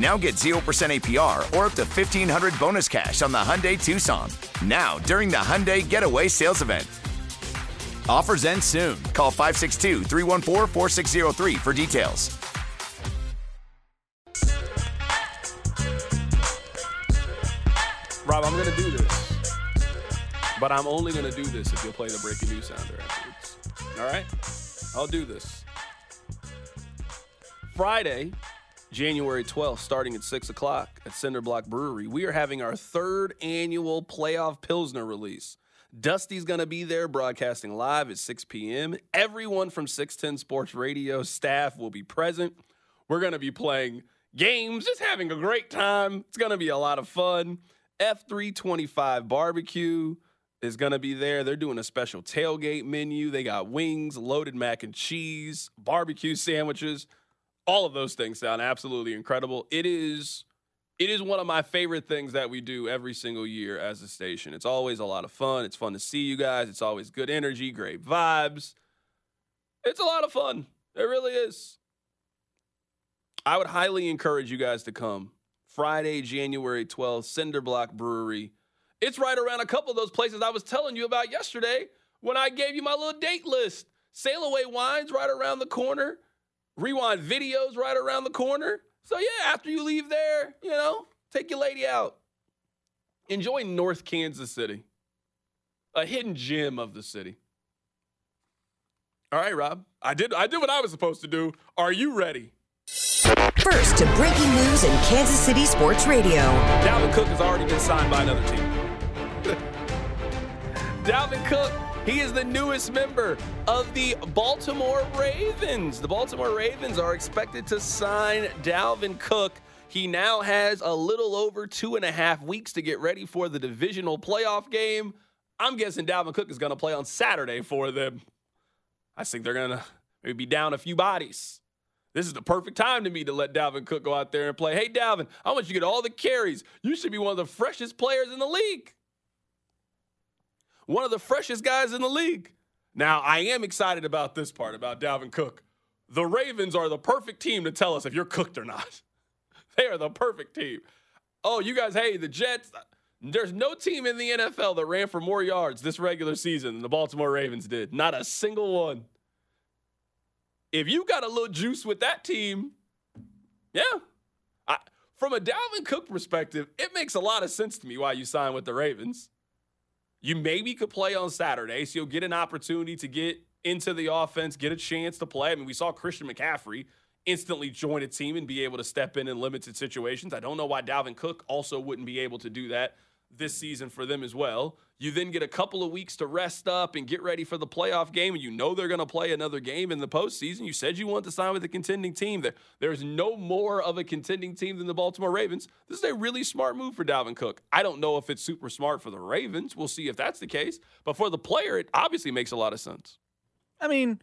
Now get 0% APR or up to 1500 bonus cash on the Hyundai Tucson. Now, during the Hyundai Getaway Sales Event. Offers end soon. Call 562 314 4603 for details. Rob, I'm going to do this. But I'm only going to do this if you'll play the breaking news sounder afterwards. All right? I'll do this. Friday, January 12th, starting at 6 o'clock at Cinder Block Brewery, we are having our third annual playoff Pilsner release. Dusty's going to be there broadcasting live at 6 p.m. Everyone from 610 Sports Radio staff will be present. We're going to be playing games, just having a great time. It's going to be a lot of fun. F325 Barbecue is going to be there. They're doing a special tailgate menu. They got wings, loaded mac and cheese, barbecue sandwiches. All of those things sound absolutely incredible. It is it is one of my favorite things that we do every single year as a station. It's always a lot of fun. It's fun to see you guys. It's always good energy, great vibes. It's a lot of fun. It really is. I would highly encourage you guys to come. Friday, January 12th, Cinder Block Brewery. It's right around a couple of those places I was telling you about yesterday when I gave you my little date list. Sail Away Wines right around the corner. Rewind Videos right around the corner. So yeah, after you leave there, you know, take your lady out. Enjoy North Kansas City, a hidden gem of the city. All right, Rob. I did I did what I was supposed to do. Are you ready? First to breaking news in Kansas City Sports Radio. Dalvin Cook has already been signed by another team. Dalvin Cook, he is the newest member of the Baltimore Ravens. The Baltimore Ravens are expected to sign Dalvin Cook. He now has a little over two and a half weeks to get ready for the divisional playoff game. I'm guessing Dalvin Cook is going to play on Saturday for them. I think they're going to maybe be down a few bodies. This is the perfect time to me to let Dalvin Cook go out there and play. Hey, Dalvin, I want you to get all the carries. You should be one of the freshest players in the league. One of the freshest guys in the league. Now, I am excited about this part about Dalvin Cook. The Ravens are the perfect team to tell us if you're cooked or not. They are the perfect team. Oh, you guys, hey, the Jets. There's no team in the NFL that ran for more yards this regular season than the Baltimore Ravens did. Not a single one if you got a little juice with that team, yeah. I, from a Dalvin Cook perspective, it makes a lot of sense to me why you sign with the Ravens. You maybe could play on Saturday, so you'll get an opportunity to get into the offense, get a chance to play. I mean, we saw Christian McCaffrey instantly join a team and be able to step in in limited situations. I don't know why Dalvin Cook also wouldn't be able to do that this season for them as well. You then get a couple of weeks to rest up and get ready for the playoff game, and you know they're going to play another game in the postseason. You said you want to sign with a contending team. There's no more of a contending team than the Baltimore Ravens. This is a really smart move for Dalvin Cook. I don't know if it's super smart for the Ravens. We'll see if that's the case. But for the player, it obviously makes a lot of sense. I mean,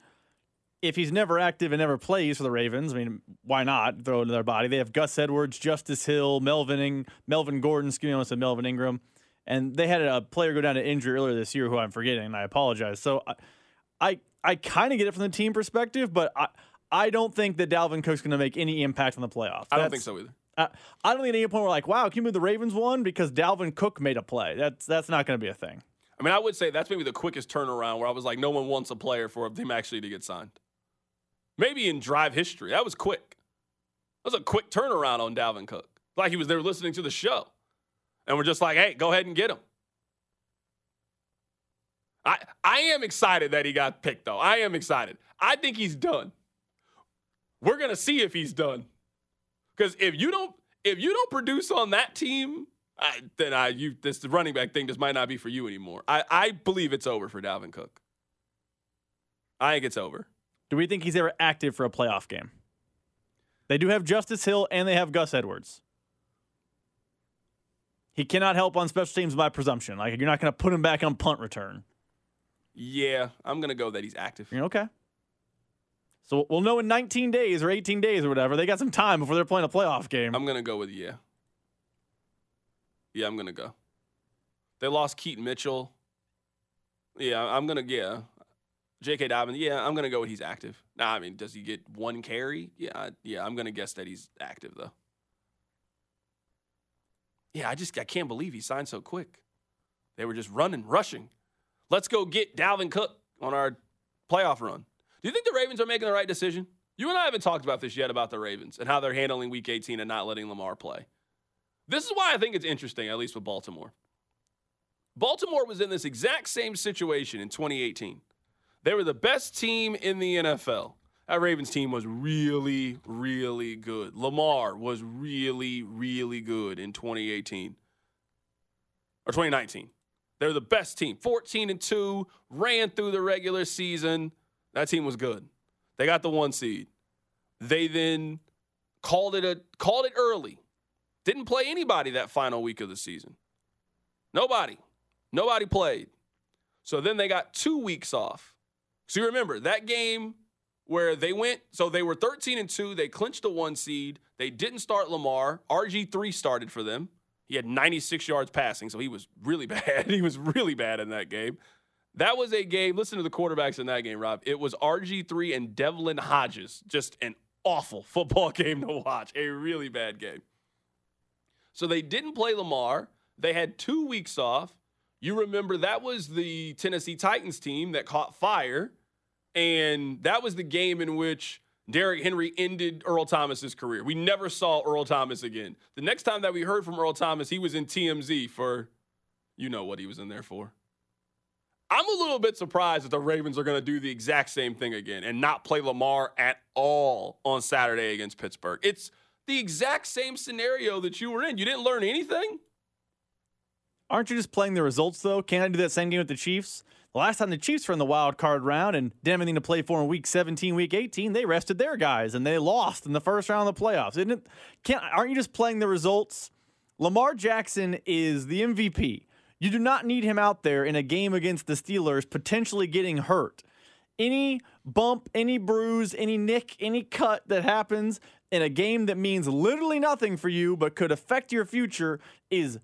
if he's never active and never plays for the Ravens, I mean, why not throw it in their body? They have Gus Edwards, Justice Hill, Melvin, Melvin Gordon, excuse me, I said Melvin Ingram and they had a player go down to injury earlier this year who I'm forgetting, and I apologize. So I I, I kind of get it from the team perspective, but I I don't think that Dalvin Cook's going to make any impact on the playoffs. I don't think so either. I, I don't think at any point we're like, wow, can you move the Ravens one because Dalvin Cook made a play? That's that's not going to be a thing. I mean, I would say that's maybe the quickest turnaround where I was like, no one wants a player for them actually to get signed. Maybe in drive history, that was quick. That was a quick turnaround on Dalvin Cook. Like he was there listening to the show and we're just like, hey, go ahead and get him. I I am excited that he got picked though. I am excited. I think he's done. We're gonna see if he's done. Because if you don't if you don't produce on that team, I, then I you this running back thing just might not be for you anymore. I, I believe it's over for Dalvin Cook. I think it's over. Do we think he's ever active for a playoff game? They do have Justice Hill and they have Gus Edwards. He cannot help on special teams by presumption. Like you're not going to put him back on punt return. Yeah, I'm gonna go that he's active. You're okay. So we'll know in 19 days or 18 days or whatever. They got some time before they're playing a playoff game. I'm gonna go with yeah. Yeah, I'm gonna go. They lost Keaton Mitchell. Yeah, I'm gonna yeah. J.K. Dobbins. Yeah, I'm gonna go with he's active. Nah, I mean, does he get one carry? Yeah, yeah. I'm gonna guess that he's active though. Yeah, I just I can't believe he signed so quick. They were just running, rushing. Let's go get Dalvin Cook on our playoff run. Do you think the Ravens are making the right decision? You and I haven't talked about this yet about the Ravens and how they're handling Week 18 and not letting Lamar play. This is why I think it's interesting, at least with Baltimore. Baltimore was in this exact same situation in 2018. They were the best team in the NFL. That Ravens team was really, really good. Lamar was really, really good in 2018 or 2019. They're the best team. 14 and 2, ran through the regular season. That team was good. They got the one seed. They then called it a called it early. Didn't play anybody that final week of the season. Nobody. Nobody played. So then they got two weeks off. So you remember that game where they went, so they were 13 and 2. They clinched the one seed. They didn't start Lamar. RG3 started for them. He had 96 yards passing, so he was really bad. he was really bad in that game. That was a game. Listen to the quarterbacks in that game, Rob. It was RG3 and Devlin Hodges. Just an awful football game to watch. A really bad game. So they didn't play Lamar. They had two weeks off. You remember that was the Tennessee Titans team that caught fire. And that was the game in which Derrick Henry ended Earl Thomas's career. We never saw Earl Thomas again. The next time that we heard from Earl Thomas, he was in TMZ for, you know what he was in there for. I'm a little bit surprised that the Ravens are going to do the exact same thing again and not play Lamar at all on Saturday against Pittsburgh. It's the exact same scenario that you were in. You didn't learn anything? Aren't you just playing the results, though? Can't I do that same game with the Chiefs? The last time the Chiefs were in the wild card round and didn't anything to play for in week 17, week 18, they rested their guys and they lost in the first round of the playoffs. Isn't it? Can't, aren't you just playing the results? Lamar Jackson is the MVP. You do not need him out there in a game against the Steelers potentially getting hurt. Any bump, any bruise, any nick, any cut that happens in a game that means literally nothing for you but could affect your future is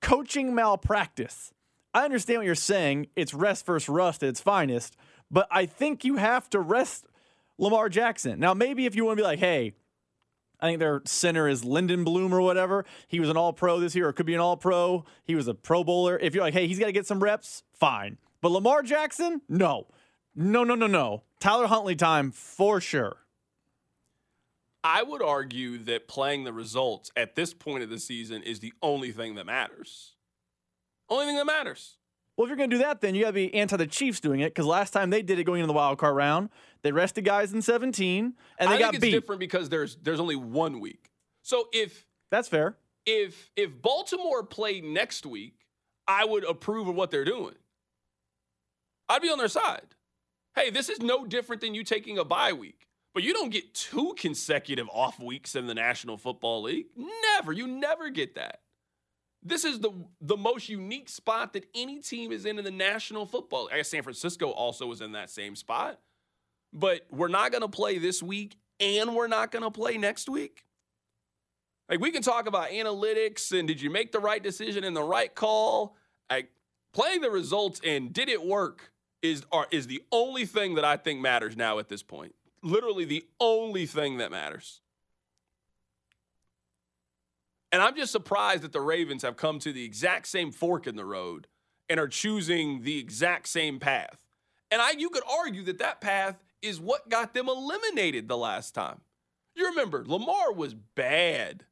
coaching malpractice. I understand what you're saying. It's rest versus rust at its finest, but I think you have to rest Lamar Jackson. Now, maybe if you want to be like, hey, I think their center is Linderbaum or whatever. He was an all pro this year, or could be an all pro. He was a pro bowler. If you're like, hey, he's got to get some reps, fine. But Lamar Jackson, no. No, no, no, no. Tyler Huntley time for sure. I would argue that playing the results at this point of the season is the only thing that matters. Only thing that matters. Well, if you're going to do that, then you got to be anti the Chiefs doing it because last time they did it going into the wild card round, they rested guys in 17 and they I got think beat. different because there's there's only one week. So if That's fair. if if Baltimore played next week, I would approve of what they're doing. I'd be on their side. Hey, this is no different than you taking a bye week. But you don't get two consecutive off weeks in the National Football League. Never. You never get that. This is the the most unique spot that any team is in in the National Football. I guess San Francisco also was in that same spot. But we're not going to play this week and we're not going to play next week. Like we can talk about analytics and did you make the right decision and the right call? Like playing the results and did it work is are, is the only thing that I think matters now at this point. Literally the only thing that matters. And I'm just surprised that the Ravens have come to the exact same fork in the road and are choosing the exact same path. And I you could argue that that path is what got them eliminated the last time. You remember, Lamar was bad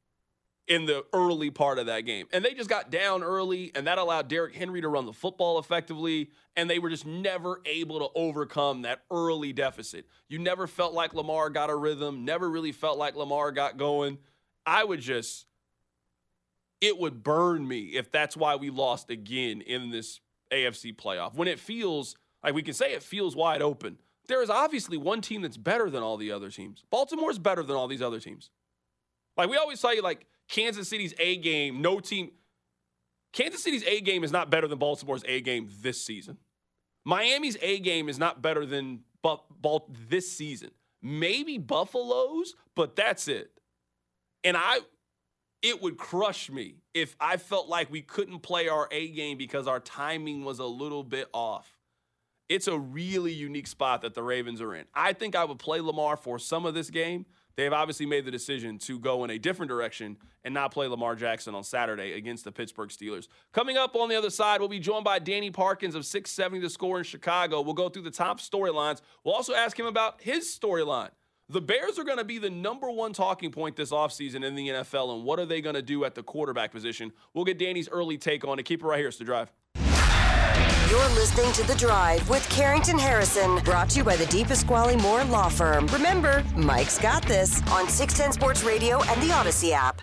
in the early part of that game. And they just got down early, and that allowed Derrick Henry to run the football effectively. And they were just never able to overcome that early deficit. You never felt like Lamar got a rhythm, never really felt like Lamar got going. I would just, it would burn me if that's why we lost again in this AFC playoff. When it feels like we can say it feels wide open, there is obviously one team that's better than all the other teams. Baltimore's better than all these other teams. Like we always say, like Kansas City's A game, no team. Kansas City's A game is not better than Baltimore's A game this season. Miami's A game is not better than Balt this season. Maybe Buffalo's, but that's it. And I, it would crush me if I felt like we couldn't play our A game because our timing was a little bit off. It's a really unique spot that the Ravens are in. I think I would play Lamar for some of this game They've obviously made the decision to go in a different direction and not play Lamar Jackson on Saturday against the Pittsburgh Steelers. Coming up on the other side, we'll be joined by Danny Parkins of 670 The Score in Chicago. We'll go through the top storylines. We'll also ask him about his storyline. The Bears are going to be the number one talking point this offseason in the NFL, and what are they going to do at the quarterback position? We'll get Danny's early take on it. Keep it right here. It's the drive. You're listening to The Drive with Carrington Harrison, brought to you by the DePasquale Moore Law Firm. Remember, Mike's got this on 610 Sports Radio and the Audacy app.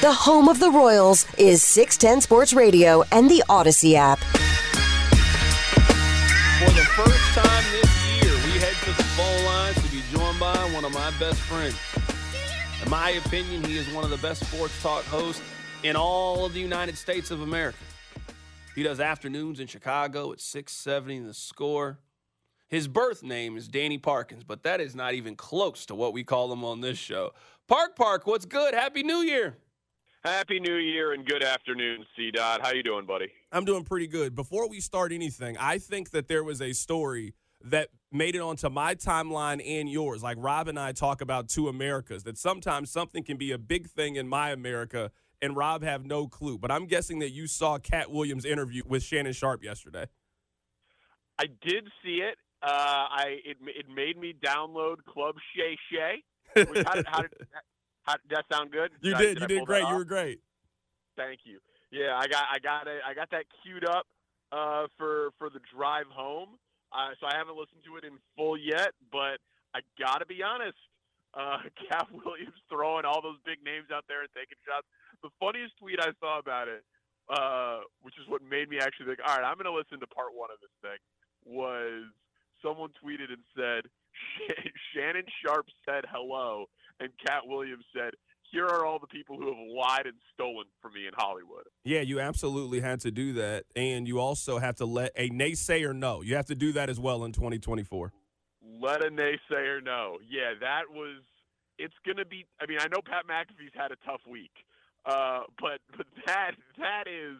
The home of the Royals is 610 Sports Radio and the Audacy app. For the first time this year, we head to the phone lines to be joined by one of my best friends. In my opinion, he is one of the best sports talk hosts in all of the United States of America. He does afternoons in Chicago at 670 the score. His birth name is Danny Parkins, but that is not even close to what we call him on this show. Park Park, what's good? Happy New Year. Happy New Year and good afternoon, C. Dot. How you doing, buddy? I'm doing pretty good. Before we start anything, I think that there was a story that made it onto my timeline and yours. Like Rob and I talk about two Americas, that sometimes something can be a big thing in my America and Rob have no clue. But I'm guessing that you saw Katt Williams' interview with Shannon Sharpe yesterday. I did see it. Uh, I it, it made me download Club Shay Shay. How did, how did, how, did that sound good? You did. did, you did great. You were great. Thank you. Yeah, I got I got it. I got that queued up uh, for for the drive home. Uh, so I haven't listened to it in full yet, but I got to be honest. Uh, Katt Williams throwing all those big names out there and taking shots. The funniest tweet I saw about it, uh, which is what made me actually think, all right, I'm going to listen to part one of this thing, was someone tweeted and said, Shannon Sharpe said hello and Katt Williams said, "Here are all the people who have lied and stolen from me in Hollywood." Yeah, you absolutely had to do that, and you also have to let a naysayer know. You have to do that as well in 2024. Let a naysayer know. Yeah, that was. It's gonna be. I mean, I know Pat McAfee's had a tough week, uh, but but that that is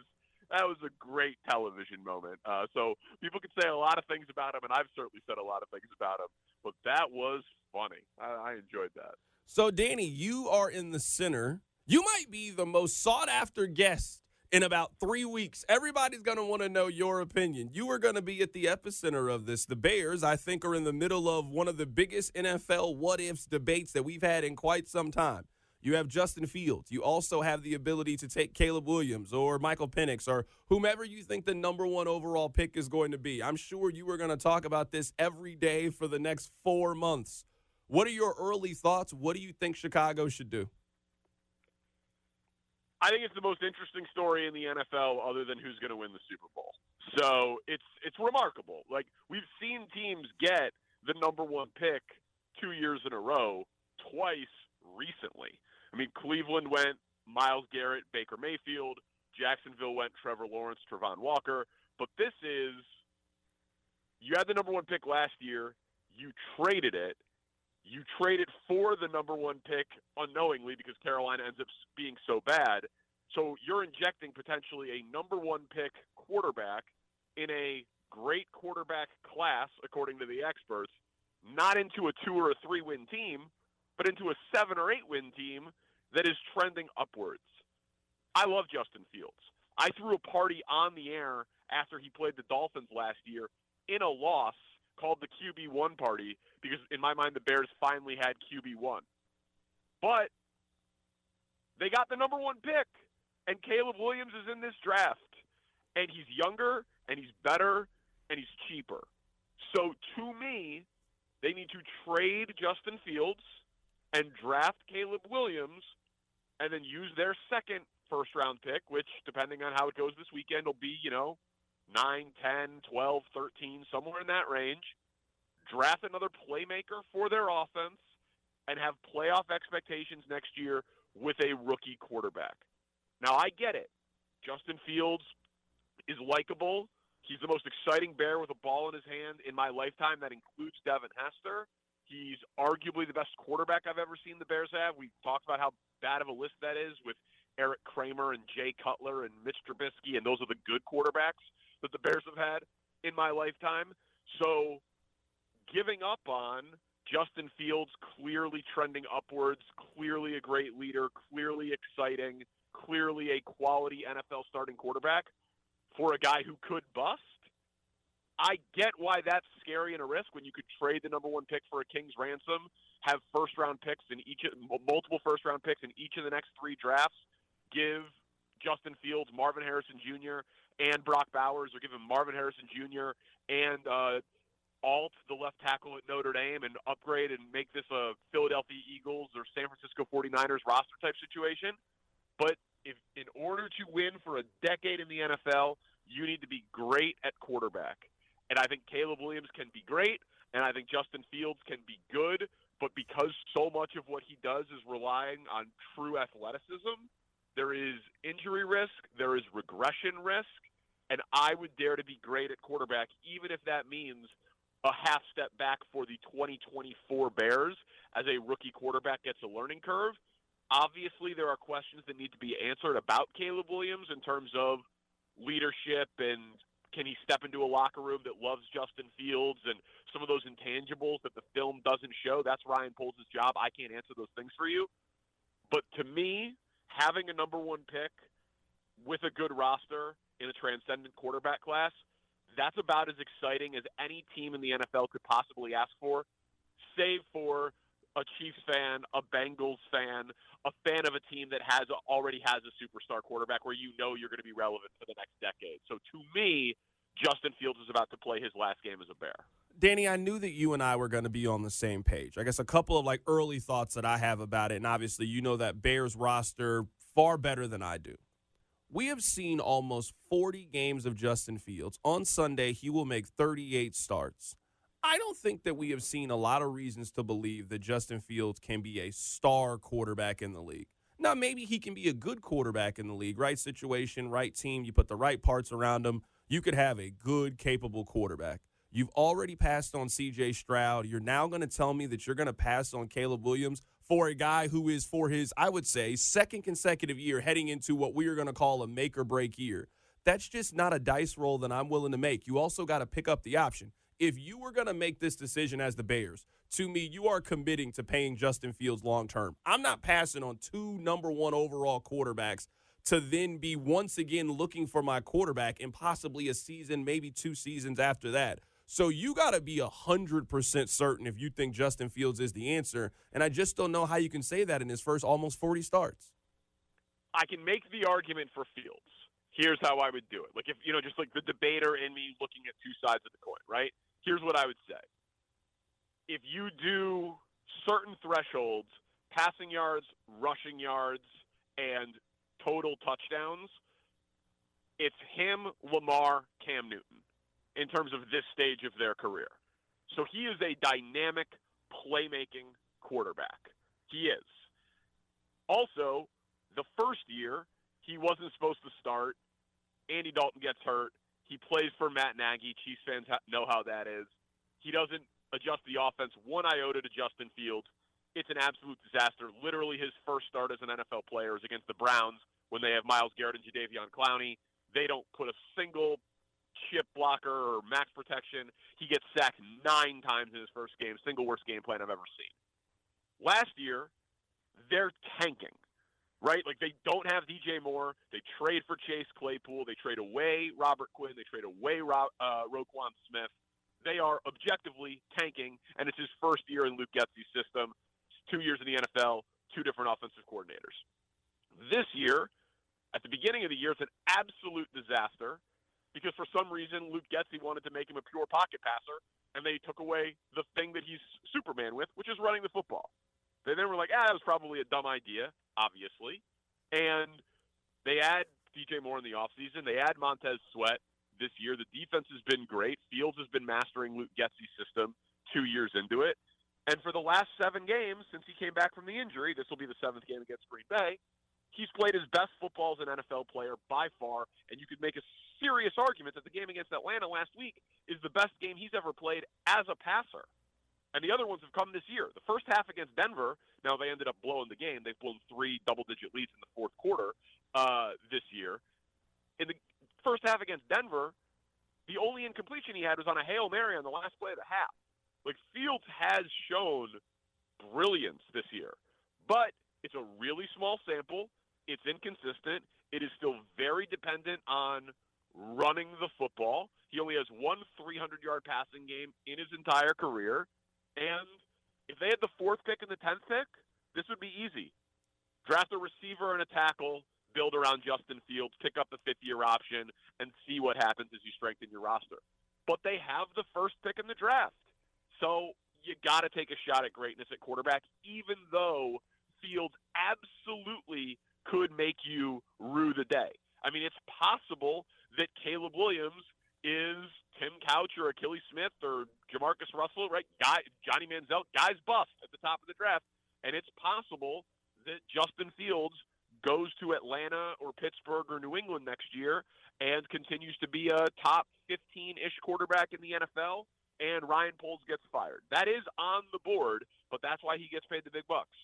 that was a great television moment. Uh, so people could say a lot of things about him, and I've certainly said a lot of things about him. But that was funny. I, I enjoyed that. So, Danny, you are in the center. You might be the most sought after guest in about three weeks. Everybody's going to want to know your opinion. You are going to be at the epicenter of this. The Bears, I think, are in the middle of one of the biggest NFL what ifs debates that we've had in quite some time. You have Justin Fields. You also have the ability to take Caleb Williams or Michael Penix or whomever you think the number one overall pick is going to be. I'm sure you are going to talk about this every day for the next four months. What are your early thoughts? What do you think Chicago should do? I think it's the most interesting story in the NFL, other than who's going to win the Super Bowl. So it's it's remarkable. Like we've seen teams get the number one pick two years in a row, twice recently. I mean, Cleveland went Myles Garrett, Baker Mayfield. Jacksonville went Trevor Lawrence, Travon Walker. But this is you had the number one pick last year. You traded it. You traded for the number one pick unknowingly because Carolina ends up being so bad. So you're injecting potentially a number one pick quarterback in a great quarterback class, according to the experts, not into a two or a three win team, but into a seven or eight win team that is trending upwards. I love Justin Fields. I threw a party on the air after he played the Dolphins last year in a loss called the QB1 party because, in my mind, the Bears finally had QB1. But they got the number one pick, and Caleb Williams is in this draft. And he's younger, and he's better, and he's cheaper. So to me, they need to trade Justin Fields and draft Caleb Williams and then use their second first round pick, which, depending on how it goes this weekend, will be, you know, 9, 10, 12, 13, somewhere in that range. Draft another playmaker for their offense and have playoff expectations next year with a rookie quarterback. Now, I get it. Justin Fields is likable. He's the most exciting bear with a ball in his hand in my lifetime. That includes Devin Hester. He's arguably the best quarterback I've ever seen the Bears have. We talked about how bad of a list that is with Erik Kramer and Jay Cutler and Mitch Trubisky, and those are the good quarterbacks that the Bears have had in my lifetime. So giving up on Justin Fields clearly trending upwards, clearly a great leader, clearly exciting, clearly a quality NFL starting quarterback for a guy who could bust. I get why that's scary and a risk when you could trade the number one pick for a king's ransom, have first round picks in each, multiple first round picks in each of the next three drafts, give Justin Fields, Marvin Harrison Jr., and Brock Bowers, or give him Marvin Harrison Jr. and uh, alt the left tackle at Notre Dame and upgrade and make this a Philadelphia Eagles or San Francisco 49ers roster type situation. But if in order to win for a decade in the NFL, you need to be great at quarterback. And I think Caleb Williams can be great, and I think Justin Fields can be good. But because so much of what he does is relying on true athleticism, there is injury risk, there is regression risk, and I would dare to be great at quarterback, even if that means a half step back for the 2024 Bears as a rookie quarterback gets a learning curve. Obviously, there are questions that need to be answered about Caleb Williams in terms of leadership and can he step into a locker room that loves Justin Fields and some of those intangibles that the film doesn't show? That's Ryan Poles' job. I can't answer those things for you. But to me, having a number one pick with a good roster in a transcendent quarterback class, that's about as exciting as any team in the NFL could possibly ask for, save for a Chiefs fan, a Bengals fan, a fan of a team that has already has a superstar quarterback where you know you're going to be relevant for the next decade. So to me, Justin Fields is about to play his last game as a Bear. Danny, I knew that you and I were going to be on the same page. I guess a couple of like early thoughts that I have about it, and obviously you know that Bears roster far better than I do. We have seen almost 40 games of Justin Fields. On Sunday, he will make 38 starts. I don't think that we have seen a lot of reasons to believe that Justin Fields can be a star quarterback in the league. Now, maybe he can be a good quarterback in the league. Right situation, right team. You put the right parts around him. You could have a good, capable quarterback. You've already passed on CJ Stroud. You're now going to tell me that you're going to pass on Caleb Williams for a guy who is for his, I would say, second consecutive year heading into what we are going to call a make or break year. That's just not a dice roll that I'm willing to make. You also got to pick up the option if you were going to make this decision as the Bears, to me, you are committing to paying Justin Fields long term. I'm not passing on two number one overall quarterbacks to then be once again looking for my quarterback in possibly a season, maybe two seasons after that. So you got to be 100% certain if you think Justin Fields is the answer. And I just don't know how you can say that in his first almost 40 starts. I can make the argument for Fields. Here's how I would do it. Like if you know, just like the debater in me looking at two sides of the coin, right? here's what I would say. If you do certain thresholds, passing yards, rushing yards, and total touchdowns, it's him, Lamar, Cam Newton in terms of this stage of their career. So he is a dynamic playmaking quarterback. He is. Also, the first year he wasn't supposed to start. Andy Dalton gets hurt. He plays for Matt Nagy. Chiefs fans know how that is. He doesn't adjust the offense one iota to Justin Fields. It's an absolute disaster. Literally, his first start as an NFL player is against the Browns when they have Myles Garrett and Jadeveon Clowney. They don't put a single chip blocker or max protection. He gets sacked nine times in his first game. Single worst game plan I've ever seen. Last year, they're tanking right? Like they don't have DJ Moore. They trade for Chase Claypool. They trade away Robert Quinn. They trade away Ro- uh, Roquan Smith. They are objectively tanking, and it's his first year in Luke Getsy's system. It's two years in the NFL, two different offensive coordinators. This year, at the beginning of the year, it's an absolute disaster because for some reason Luke Getsy wanted to make him a pure pocket passer, and they took away the thing that he's Superman with, which is running the football. They then were like, ah, that was probably a dumb idea obviously. And they add DJ Moore in the offseason. They add Montez Sweat this year. The defense has been great. Fields has been mastering Luke Getsy's system two years into it. And for the last seven games since he came back from the injury, this will be the seventh game against Green Bay. He's played his best football as an NFL player by far, and you could make a serious argument that the game against Atlanta last week is the best game he's ever played as a passer and the other ones have come this year. The first half against Denver, now they ended up blowing the game. They've blown three double-digit leads in the fourth quarter uh, this year. In the first half against Denver, the only incompletion he had was on a hail mary on the last play of the half. Like Fields has shown brilliance this year, but it's a really small sample. It's inconsistent. It is still very dependent on running the football. He only has one 300 yard passing game in his entire career. And if they had the fourth pick and the tenth pick, this would be easy. Draft a receiver and a tackle, build around Justin Fields, pick up the fifth year option, and see what happens as you strengthen your roster. But they have the first pick in the draft. So you got to take a shot at greatness at quarterback, even though Fields absolutely could make you rue the day. I mean, it's possible that Caleb Williams is Tim Couch or Akili Smith or JaMarcus Russell, right? Guy Johnny Manziel, guys bust at the top of the draft, and it's possible that Justin Fields goes to Atlanta or Pittsburgh or New England next year and continues to be a top 15-ish quarterback in the NFL and Ryan Poles gets fired. That is on the board, but that's why he gets paid the big bucks.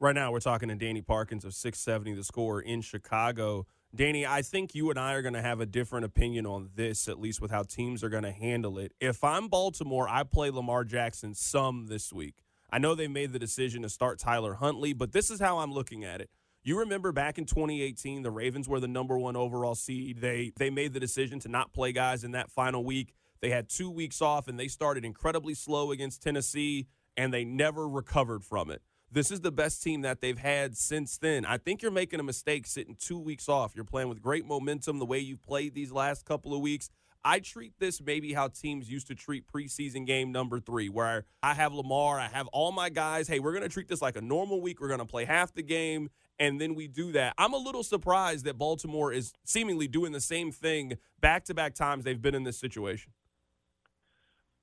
Right now, we're talking to Danny Parkins of 670 The Score in Chicago. Danny, I think you and I are going to have a different opinion on this, at least with how teams are going to handle it. If I'm Baltimore, I play Lamar Jackson some this week. I know they made the decision to start Tyler Huntley, but this is how I'm looking at it. You remember back in 2018, the Ravens were the number one overall seed. They they made the decision to not play guys in that final week. They had two weeks off, and they started incredibly slow against Tennessee, and they never recovered from it. This is the best team that they've had since then. I think you're making a mistake sitting two weeks off. You're playing with great momentum the way you've played these last couple of weeks. I treat this maybe how teams used to treat preseason game number three, where I have Lamar, I have all my guys. Hey, we're going to treat this like a normal week. We're going to play half the game, and then we do that. I'm a little surprised that Baltimore is seemingly doing the same thing back to back times they've been in this situation.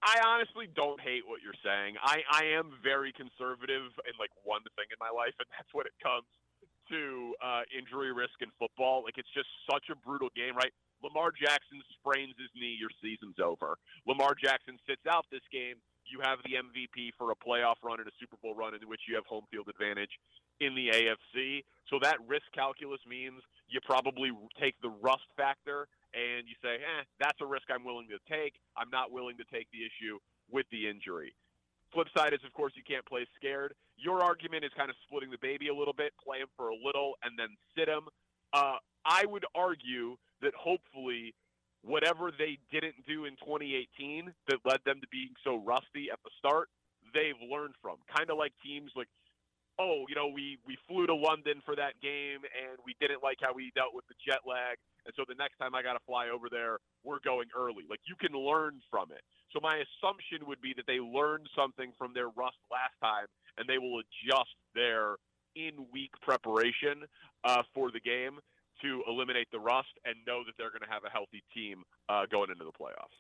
I honestly don't hate what you're saying. I, I am very conservative in like one thing in my life, and that's when it comes to uh, injury risk in football. Like it's just such a brutal game, right? Lamar Jackson sprains his knee, your season's over. Lamar Jackson sits out this game. You have the MVP for a playoff run and a Super Bowl run in which you have home field advantage in the AFC. So that risk calculus means you probably take the rust factor and you say, eh, that's a risk I'm willing to take. I'm not willing to take the issue with the injury. Flip side is, of course, you can't play scared. Your argument is kind of splitting the baby a little bit, play him for a little, and then sit him. Uh, I would argue that hopefully whatever they didn't do in 2018 that led them to being so rusty at the start, they've learned from. Kind of like teams like oh, you know, we we flew to London for that game and we didn't like how we dealt with the jet lag, and so the next time I got to fly over there, we're going early. Like you can learn from it. So my assumption would be that they learned something from their rust last time, and they will adjust their in-week preparation uh, for the game to eliminate the rust and know that they're going to have a healthy team uh, going into the playoffs.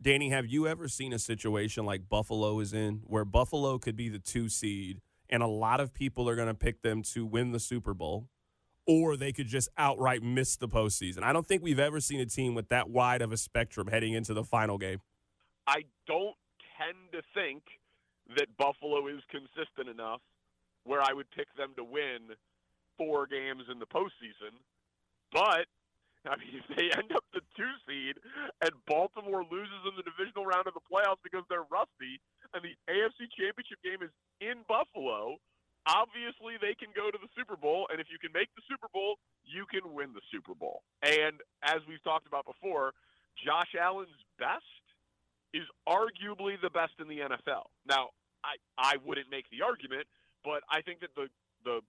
Danny, have you ever seen a situation like Buffalo is in, where Buffalo could be the two seed? And a lot of people are going to pick them to win the Super Bowl, or they could just outright miss the postseason. I don't think we've ever seen a team with that wide of a spectrum heading into the final game. I don't tend to think that Buffalo is consistent enough where I would pick them to win four games in the postseason. But I mean, if they end up the two seed and Baltimore loses in the divisional round of the playoffs because they're rusty, and the AFC Championship game is in Buffalo, obviously they can go to the Super Bowl. And if you can make the Super Bowl, you can win the Super Bowl. And as we've talked about before, Josh Allen's best is arguably the best in the NFL. Now, I I wouldn't make the argument, but I think that the the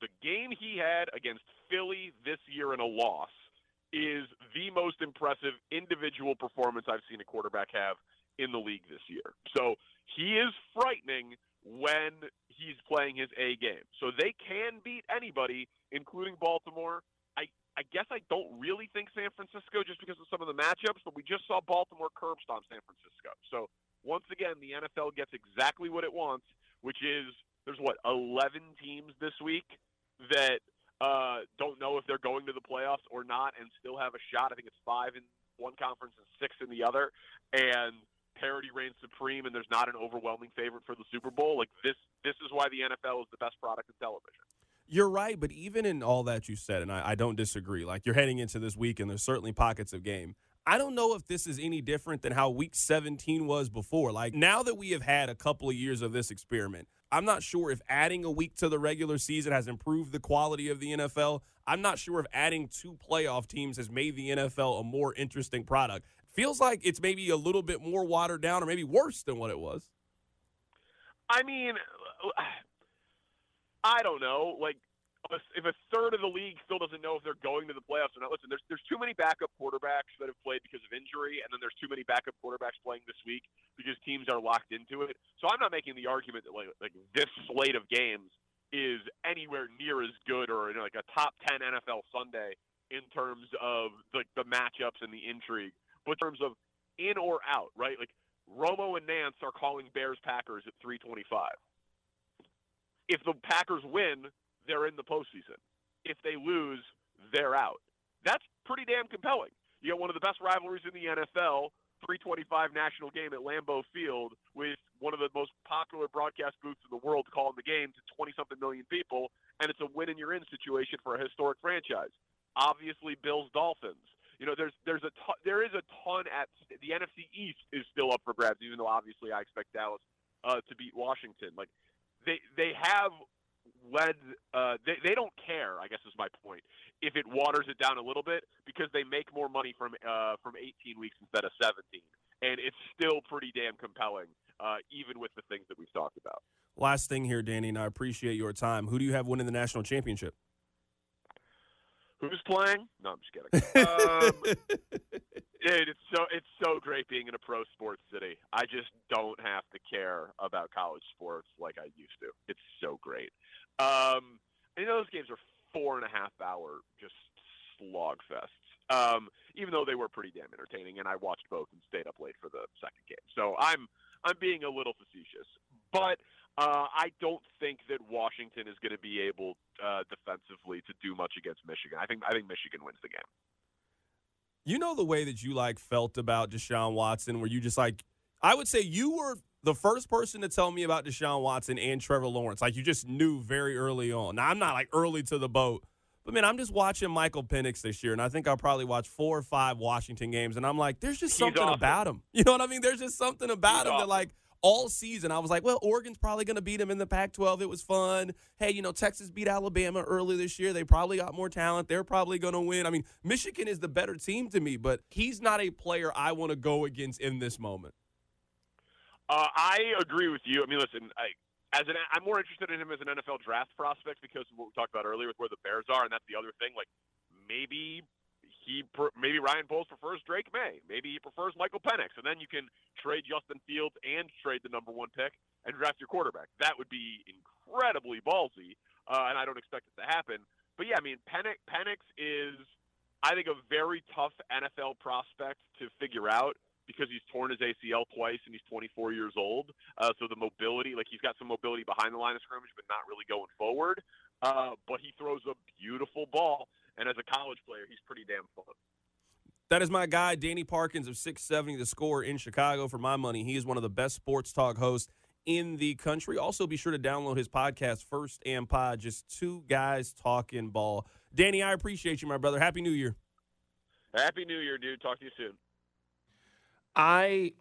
the game he had against Philly this year in a loss is the most impressive individual performance I've seen a quarterback have in the league this year. So he is frightening when he's playing his A game. So they can beat anybody, including Baltimore. I, I guess I don't really think San Francisco just because of some of the matchups, but we just saw Baltimore curb stomp San Francisco. So once again, the NFL gets exactly what it wants, which is there's what 11 teams this week that uh, don't know if they're going to the playoffs or not, and still have a shot. I think it's five in one conference and six in the other, and parity reigns supreme. And there's not an overwhelming favorite for the Super Bowl. Like this, this is why the NFL is the best product in television. You're right, but even in all that you said, and I, I don't disagree. Like you're heading into this week, and there's certainly pockets of game. I don't know if this is any different than how week 17 was before. Like now that we have had a couple of years of this experiment, I'm not sure if adding a week to the regular season has improved the quality of the NFL. I'm not sure if adding two playoff teams has made the NFL a more interesting product. Feels like it's maybe a little bit more watered down or maybe worse than what it was. I mean, I don't know. Like if a third of the league still doesn't know if they're going to the playoffs or not, listen, there's there's too many backup quarterbacks that have played because of injury, and then there's too many backup quarterbacks playing this week because teams are locked into it. So I'm not making the argument that like like this slate of games is anywhere near as good or you know, like a top ten NFL Sunday in terms of like the matchups and the intrigue, but in terms of in or out, right? Like Romo and Nance are calling Bears Packers at 325. If the Packers win, they're in the postseason. If they lose, they're out. That's pretty damn compelling. You got one of the best rivalries in the NFL, 325 national game at Lambeau Field with one of the most popular broadcast booths in the world calling the game to 20 something million people, and it's a win and you're in situation for a historic franchise. Obviously, Bills Dolphins. You know, there's there's a ton, there is a ton at the NFC East is still up for grabs, even though obviously I expect Dallas uh, to beat Washington. Like they they have led uh, they, they don't care i guess is my point if it waters it down a little bit because they make more money from uh, from 18 weeks instead of 17 and it's still pretty damn compelling uh, even with the things that we've talked about. Last thing here danny and i appreciate your time. Who do you have winning the national championship who's playing no i'm just kidding um, Dude, it's so it's so great being in a pro sports city. I just don't have to care about college sports like I used to. It's so great. Um, you know those games are four and a half hour just slog fests. Um, even though they were pretty damn entertaining, and I watched both and stayed up late for the second game. So I'm I'm being a little facetious, but uh, I don't think that Washington is going to be able uh, defensively to do much against Michigan. I think I think Michigan wins the game. You know the way that you like felt about Deshaun Watson, where you just like I would say you were the first person to tell me about Deshaun Watson and Trevor Lawrence. Like you just knew very early on. Now I'm not like early to the boat, but man, I'm just watching Michael Penix this year, and I think I'll probably watch four or five Washington games, and I'm like, there's just something awesome. about him. You know what I mean? There's just something about He's him awesome. that like all season I was like, well, Oregon's probably going to beat him in the Pac-12. It was fun. Hey, you know, Texas beat Alabama early this year. They probably got more talent. They're probably going to win. I mean, Michigan is the better team to me, but he's not a player I want to go against in this moment. Uh, I agree with you. I mean, listen, I, as an I'm more interested in him as an NFL draft prospect because of what we talked about earlier with where the Bears are, and that's the other thing. Like maybe he maybe Ryan Poles prefers Drake Maye, maybe he prefers Michael Penix, and then you can trade Justin Fields and trade the number one pick and draft your quarterback. That would be incredibly ballsy, uh, and I don't expect it to happen. But yeah, I mean, Penix, Penix is I think a very tough NFL prospect to figure out because he's torn his ACL twice and he's 24 years old. Uh, so the mobility, like he's got some mobility behind the line of scrimmage, but not really going forward. Uh, but he throws a beautiful ball, and as a college player, he's pretty damn fun. That is my guy, Danny Parkins of 670 The Score in Chicago. For my money, he is one of the best sports talk hosts in the country. Also, be sure to download his podcast, First and Pod, just two guys talking ball. Danny, I appreciate you, my brother. Happy New Year. Happy New Year, dude. Talk to you soon. I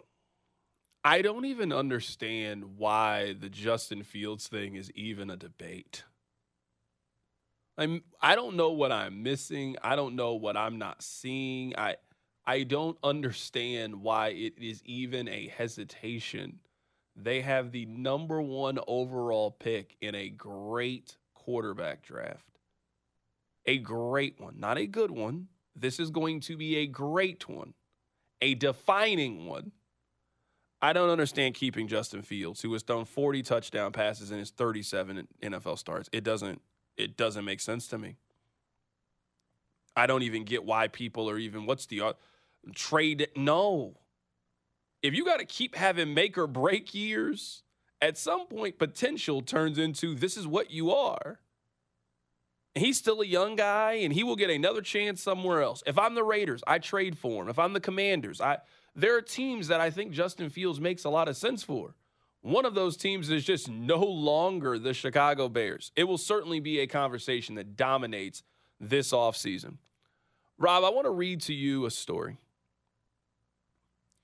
I don't even understand why the Justin Fields thing is even a debate. I'm I don't know what I'm missing. I don't know what I'm not seeing. I I don't understand why it is even a hesitation. They have the number 1 overall pick in a great quarterback draft. A great one, not a good one. This is going to be a great one a defining one. I don't understand keeping Justin Fields, who has thrown 40 touchdown passes in his 37 NFL starts. It doesn't it doesn't make sense to me. I don't even get why people are even what's the uh, trade no. If you got to keep having make or break years, at some point potential turns into this is what you are. He's still a young guy and he will get another chance somewhere else. If I'm the Raiders, I trade for him. If I'm the Commanders, I there are teams that I think Justin Fields makes a lot of sense for. One of those teams is just no longer the Chicago Bears. It will certainly be a conversation that dominates this offseason. Rob, I want to read to you a story.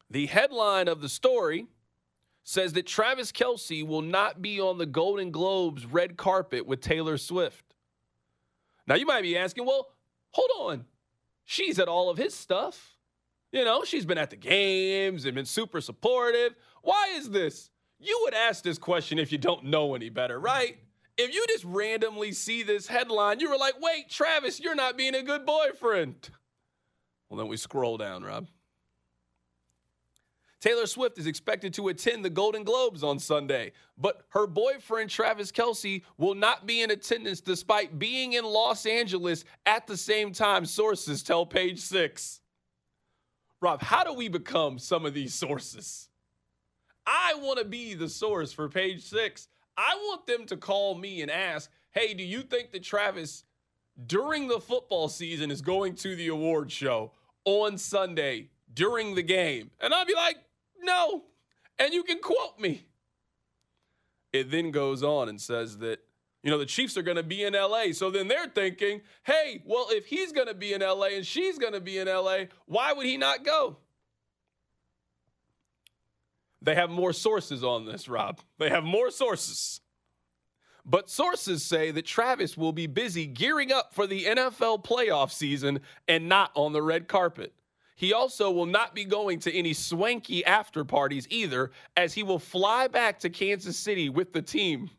The headline of the story says that Travis Kelce will not be on the Golden Globes red carpet with Taylor Swift. Now you might be asking, well, hold on. She's at all of his stuff. You know, she's been at the games and been super supportive. Why is this? You would ask this question if you don't know any better, right? If you just randomly see this headline, you were like, wait, Travis, you're not being a good boyfriend. Well, then we scroll down, Rob. Taylor Swift is expected to attend the Golden Globes on Sunday, but her boyfriend Travis Kelce will not be in attendance despite being in Los Angeles at the same time, sources tell page six. Rob, how do we become some of these sources? I want to be the source for page six. I want them to call me and ask, hey, do you think that Travis during the football season is going to the award show on Sunday during the game? And I'll be like, no. And you can quote me. It then goes on and says that, you know, the Chiefs are going to be in LA. So then they're thinking, hey, well, if he's going to be in LA and she's going to be in LA, why would he not go? They have more sources on this, Rob. They have more sources. But sources say that Travis will be busy gearing up for the NFL playoff season and not on the red carpet. He also will not be going to any swanky after parties either, as he will fly back to Kansas City with the team.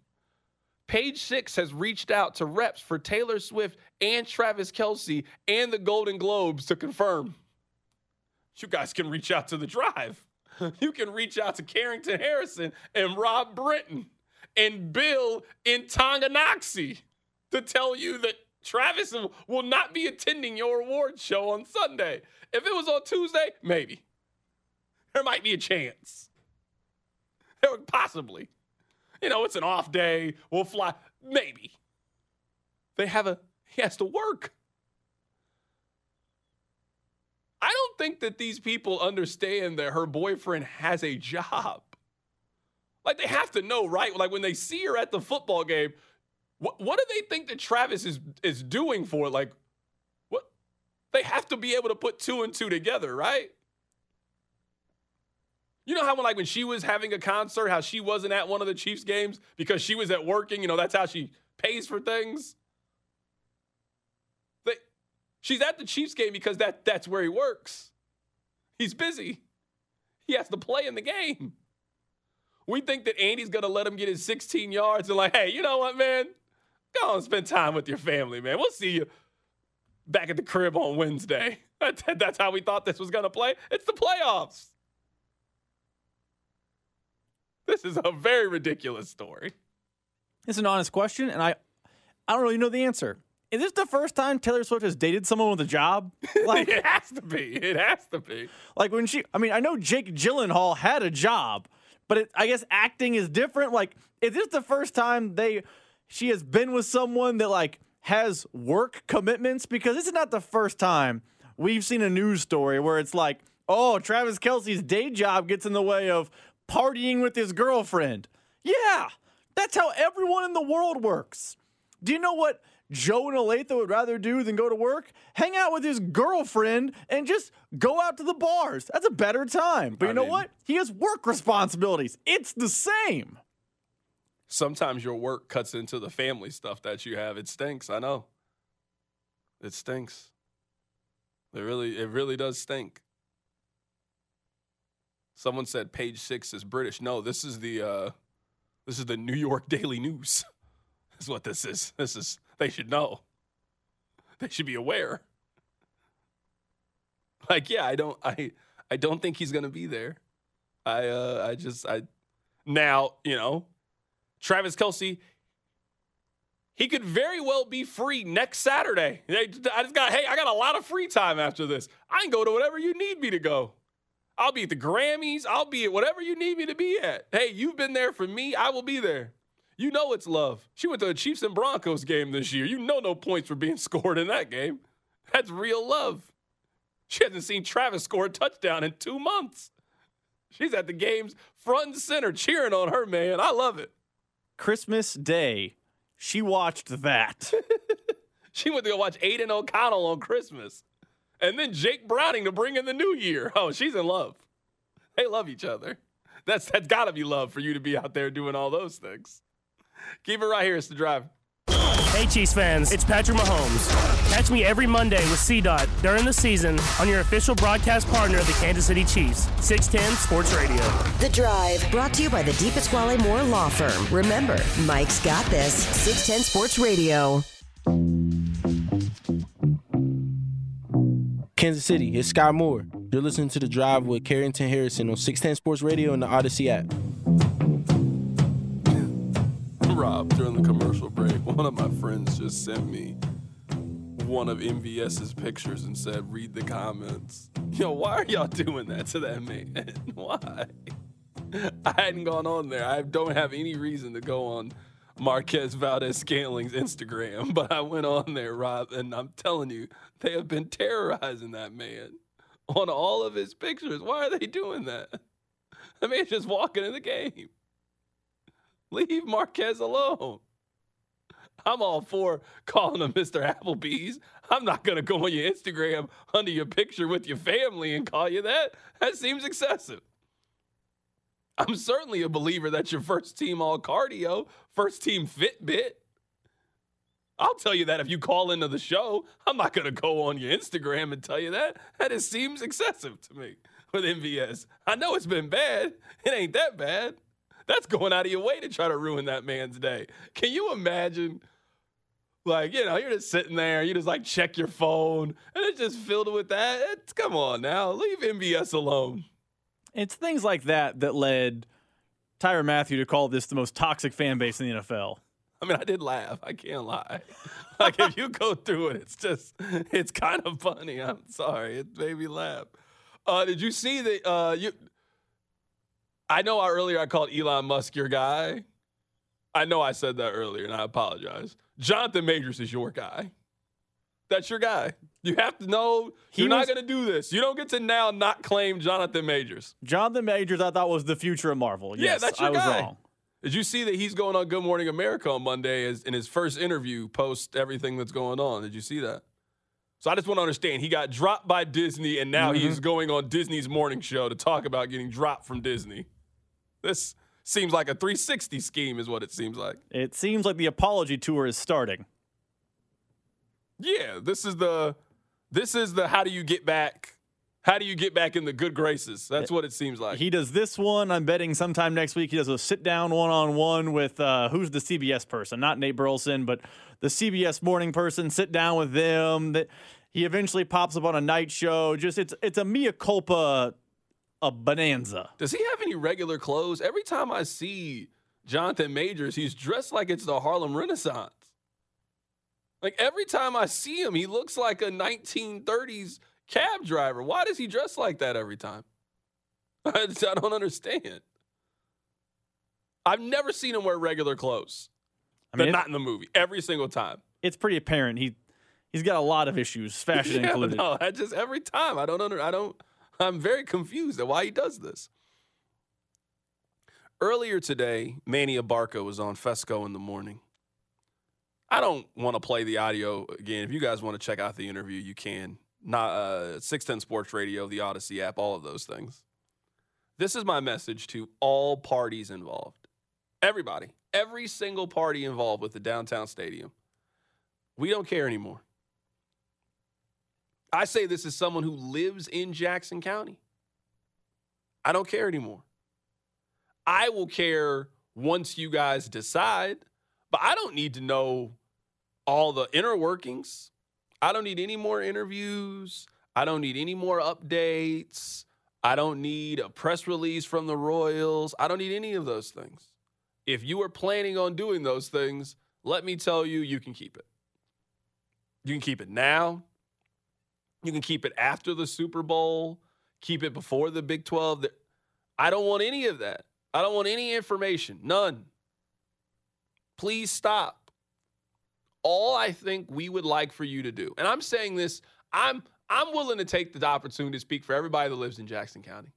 Page Six has reached out to reps for Taylor Swift and Travis Kelce and the Golden Globes to confirm. You guys can reach out to the drive. You can reach out to Carrington Harrison and Rob Britton and Bill in Tonganoxie to tell you that Travis will not be attending your award show on Sunday. If it was on Tuesday, maybe. There might be a chance. Possibly. You know, it's an off day. We'll fly. Maybe. They have a, he has to work. I don't think that these people understand that her boyfriend has a job. Like they have to know, right? Like when they see her at the football game, what, what do they think that Travis is is doing for it? Like what they have to be able to put two and two together, right? You know how when like when she was having a concert, how she wasn't at one of the Chiefs games because she was at working, you know, that's how she pays for things. She's at the Chiefs game because that that's where he works. He's busy. He has to play in the game. We think that Andy's gonna let him get his 16 yards and like, hey, you know what, man? Go and spend time with your family, man. We'll see you back at the crib on Wednesday. That's how we thought this was to play. It's the playoffs. This is a very ridiculous story. It's an honest question, and I, I don't really know the answer. Is this the first time Taylor Swift has dated someone with a job? Like, it has to be. It has to be. like when she, I mean, I know Jake Gyllenhaal had a job, but it, I guess acting is different. Like, is this the first time they, she has been with someone that like has work commitments? Because this is not the first time we've seen a news story where it's like, oh, Travis Kelce's day job gets in the way of partying with his girlfriend. Yeah, that's how everyone in the world works. Do you know what Joe and Olathe would rather do than go to work? Hang out with his girlfriend and just go out to the bars. That's a better time. But you I know mean- what? He has work responsibilities. It's the same. Sometimes your work cuts into the family stuff that you have. It stinks. I know. It stinks. It really, it really does stink. Someone said page six is British. No, this is the uh this is the New York Daily News. That's what this is. This is they should know. They should be aware. Like, yeah, I don't I I don't think he's gonna be there. I uh I just I now, you know, Travis Kelce, he could very well be free next Saturday. I just got, hey, I got a lot of free time after this. I can go to whatever you need me to go. I'll be at the Grammys. I'll be at whatever you need me to be at. Hey, you've been there for me. I will be there. You know it's love. She went to a Chiefs and Broncos game this year. You know no points were being scored in that game. That's real love. She hasn't seen Travis score a touchdown in two months. She's at the games front and center cheering on her, man. I love it. Christmas Day, she watched that. She went to go watch Aidan O'Connell on Christmas. And then Jake Browning to bring in the new year. Oh, she's in love. They love each other. That's that's gotta be love for you to be out there doing all those things. Keep it right here. It's the drive. Hey Chiefs fans, it's Patrick Mahomes. Catch me every Monday with CDOT during the season on your official broadcast partner of the Kansas City Chiefs, 610 Sports Radio. The Drive, brought to you by the DiPasquale Moore Law Firm. Remember, Mike's got this. 610 Sports Radio. Kansas City, it's Skyy Moore. You're listening to The Drive with Carrington Harrison on 610 Sports Radio and the Audacy app. Rob, during the commercial break, one of my friends just sent me one of MVS's pictures and said, read the comments. Yo, why are y'all doing that to that man? why? I hadn't gone on there. I don't have any reason to go on Marquez Valdes-Scantling's Instagram, but I went on there, Rob, and I'm telling you, they have been terrorizing that man on all of his pictures. Why are they doing that? The man's just walking in the game. Leave Marquez alone. I'm all for calling him Mr. Applebee's. I'm not going to go on your Instagram under your picture with your family and call you that. That seems excessive. I'm certainly a believer that your first team all cardio, first team Fitbit. I'll tell you that if you call into the show. I'm not going to go on your Instagram and tell you that. That just seems excessive to me with MVS. I know it's been bad. It ain't that bad. That's going out of your way to try to ruin that man's day. Can you imagine? Like, you know, you're just sitting there, you just like check your phone, and it's just filled with that. It's, come on now, leave MVS alone. it's things like that that led Tyrann Mathieu to call this the most toxic fan base in the NFL. I mean, I did laugh. I can't lie. Like, if you go through it, it's just, it's kind of funny. I'm sorry. It made me laugh. Uh, did you see the, uh, you, I know I, earlier I called Elon Musk your guy. I know I said that earlier, and I apologize. Jonathan Majors is your guy. That's your guy. You have to know He you're was- not going to do this. You don't get to now not claim Jonathan Majors. Jonathan Majors, I thought was the future of Marvel. Yeah, Yes, that's your I was guy. wrong. Did you see that he's going on Good Morning America on Monday as, in his first interview post everything that's going on? Did you see that? So I just want to understand. He got dropped by Disney, and now Mm-hmm. he's going on Disney's morning show to talk about getting dropped from Disney. This seems like a 360 scheme, is what it seems like. It seems like the apology tour is starting. Yeah, this is the this is the how do you get back? How do you get back in the good graces? That's what it seems like. He does this one. I'm betting sometime next week he does a sit down one on one with uh, who's the CBS person, not Nate Burleson, but the CBS morning person. Sit down with them. That he eventually pops up on a night show. Just it's it's a mea culpa, a bonanza. Does he have any regular clothes? Every time I see Jonathan Majors, he's dressed like it's the Harlem Renaissance. Like every time I see him, he looks like a 1930s cab driver. Why does he dress like that every time? I, I don't understand. I've never seen him wear regular clothes. I mean, it- not in the movie. Every single time. It's pretty apparent he he's got a lot of issues, fashion Yeah, included. No, I just every time I don't under I don't I'm very confused at why he does this. Earlier today, Manny Abarca was on Fescoe in the morning. I don't want to play the audio again. If you guys want to check out the interview, you can. Not uh, 610 Sports Radio, the Audacy app, all of those things. This is my message to all parties involved. Everybody, every single party involved with the downtown stadium. We don't care anymore. I say this as someone who lives in Jackson County. I don't care anymore. I will care once you guys decide, but I don't need to know all the inner workings. I don't need any more interviews. I don't need any more updates. I don't need a press release from the Royals. I don't need any of those things. If you are planning on doing those things, let me tell you, you can keep it. You can keep it now. You can keep it after the Super Bowl, keep it before the Big 12. I don't want any of that. I don't want any information. None. Please stop. All I think we would like for you to do, and I'm saying this, I'm I'm willing to take the opportunity to speak for everybody that lives in Jackson County.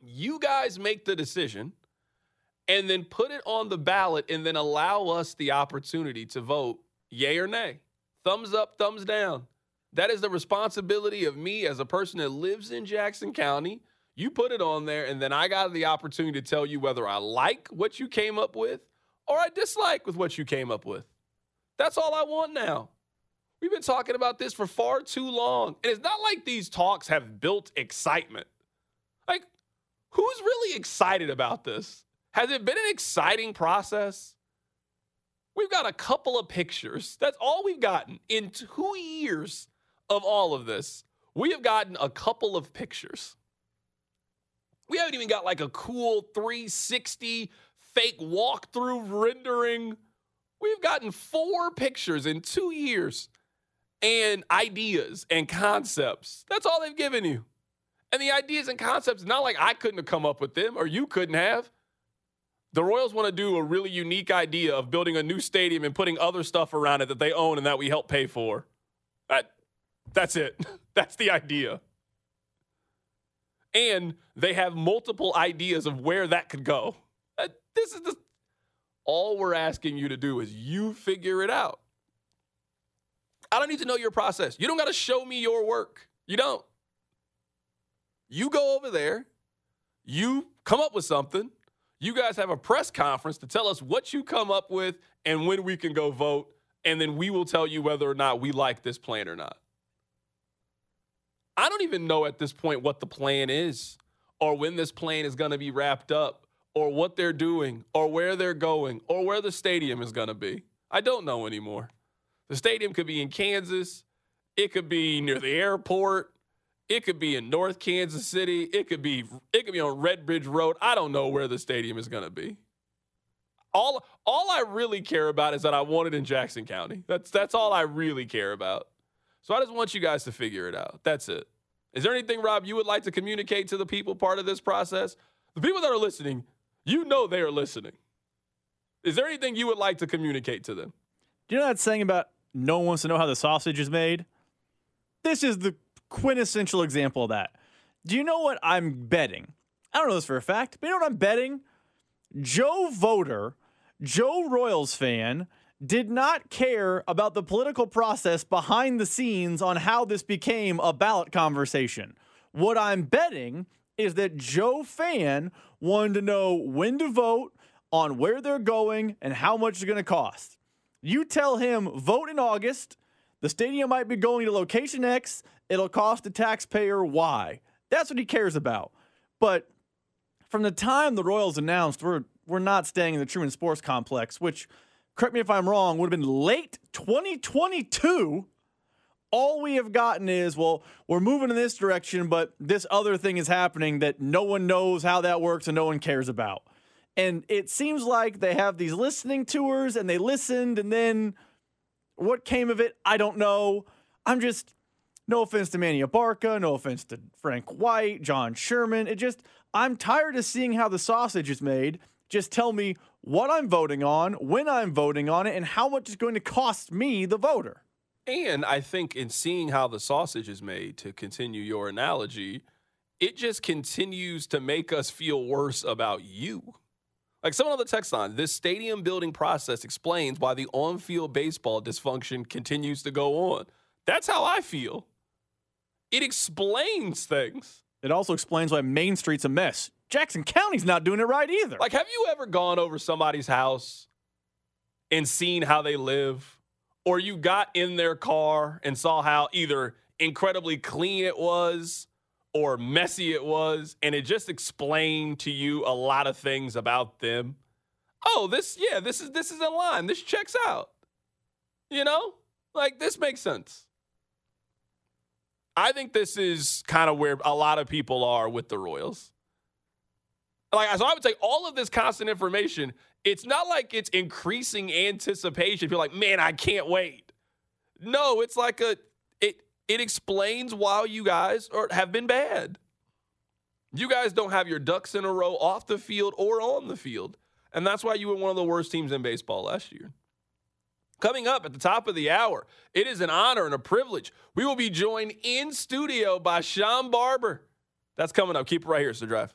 You guys make the decision and then put it on the ballot and then allow us the opportunity to vote yay or nay. Thumbs up, thumbs down. That is the responsibility of me as a person that lives in Jackson County. You put it on there, and then I got the opportunity to tell you whether I like what you came up with or I dislike with what you came up with. That's all I want now. We've been talking about this for far too long. And it's not like these talks have built excitement. Like, who's really excited about this? Has it been an exciting process? We've got a couple of pictures. That's all we've gotten in two years of all of this. We have gotten a couple of pictures. We haven't even got like a cool 360 fake walkthrough rendering. We've gotten four pictures in two years and ideas and concepts. That's all they've given you. And the ideas and concepts, not like I couldn't have come up with them or you couldn't have. The Royals want to do a really unique idea of building a new stadium and putting other stuff around it that they own and that we help pay for. That, that's it. That's the idea. And they have multiple ideas of where that could go. Uh, This is the, all we're asking you to do is you figure it out. I don't need to know your process. You don't got to show me your work. You don't. You go over there, you come up with something. You guys have a press conference to tell us what you come up with and when we can go vote, and then we will tell you whether or not we like this plan or not. I don't even know at this point what the plan is, or when this plan is going to be wrapped up, or what they're doing, or where they're going, or where the stadium is going to be. I don't know anymore. The stadium could be in Kansas, it could be near the airport, it could be in North Kansas City, it could be it could be on Red Bridge Road. I don't know where the stadium is going to be. All all I really care about is that I want it in Jackson County. That's that's all I really care about. So I just want you guys to figure it out. That's it. Is there anything, Rob, you would like to communicate to the people part of this process? The people that are listening, you know they are listening. Is there anything you would like to communicate to them? Do you know that saying about no one wants to know how the sausage is made? This is the quintessential example of that. Do you know what I'm betting? I don't know this for a fact, but you know what I'm betting? Joe Voter, Joe Royals fan, did not care about the political process behind the scenes on how this became a ballot conversation. What I'm betting is that Joe fan wanted to know when to vote, on where they're going, and how much it's going to cost. You tell him vote in August, the stadium might be going to location X, it'll cost the taxpayer Y. That's what he cares about. But from the time the Royals announced we're we're not staying in the Truman Sports Complex, which correct me if I'm wrong, would have been late 2022. All we have gotten is, well, we're moving in this direction, but this other thing is happening that no one knows how that works and no one cares about. And it seems like they have these listening tours and they listened and then What came of it? I don't know. I'm just no offense to Manny Abarca, no offense to Frank White, John Sherman. It just I'm tired of seeing how the sausage is made. Just tell me what I'm voting on, when I'm voting on it, and how much it's going to cost me, the voter. And I think in seeing how the sausage is made, to continue your analogy, it just continues to make us feel worse about you. Like someone on the text line, this stadium building process explains why the on field baseball dysfunction continues to go on. That's how I feel. It explains things. It also explains why Main Street's a mess. Jackson County's not doing it right either. Like, have you ever gone over somebody's house and seen how they live? Or you got in their car and saw how either incredibly clean it was or messy it was, and it just explained to you a lot of things about them. Oh, this, yeah, this is this is in line. This checks out. You know? Like this makes sense. I think this is kind of where a lot of people are with the Royals. Like, so I would say all of this constant information, it's not like it's increasing anticipation. You're like, man, I can't wait. No, it's like a it it explains why you guys are, have been bad. You guys don't have your ducks in a row off the field or on the field. And that's why you were one of the worst teams in baseball last year. Coming up at the top of the hour, it is an honor and a privilege. We will be joined in studio by Sean Barber. That's coming up. Keep it right here, Sir Drive.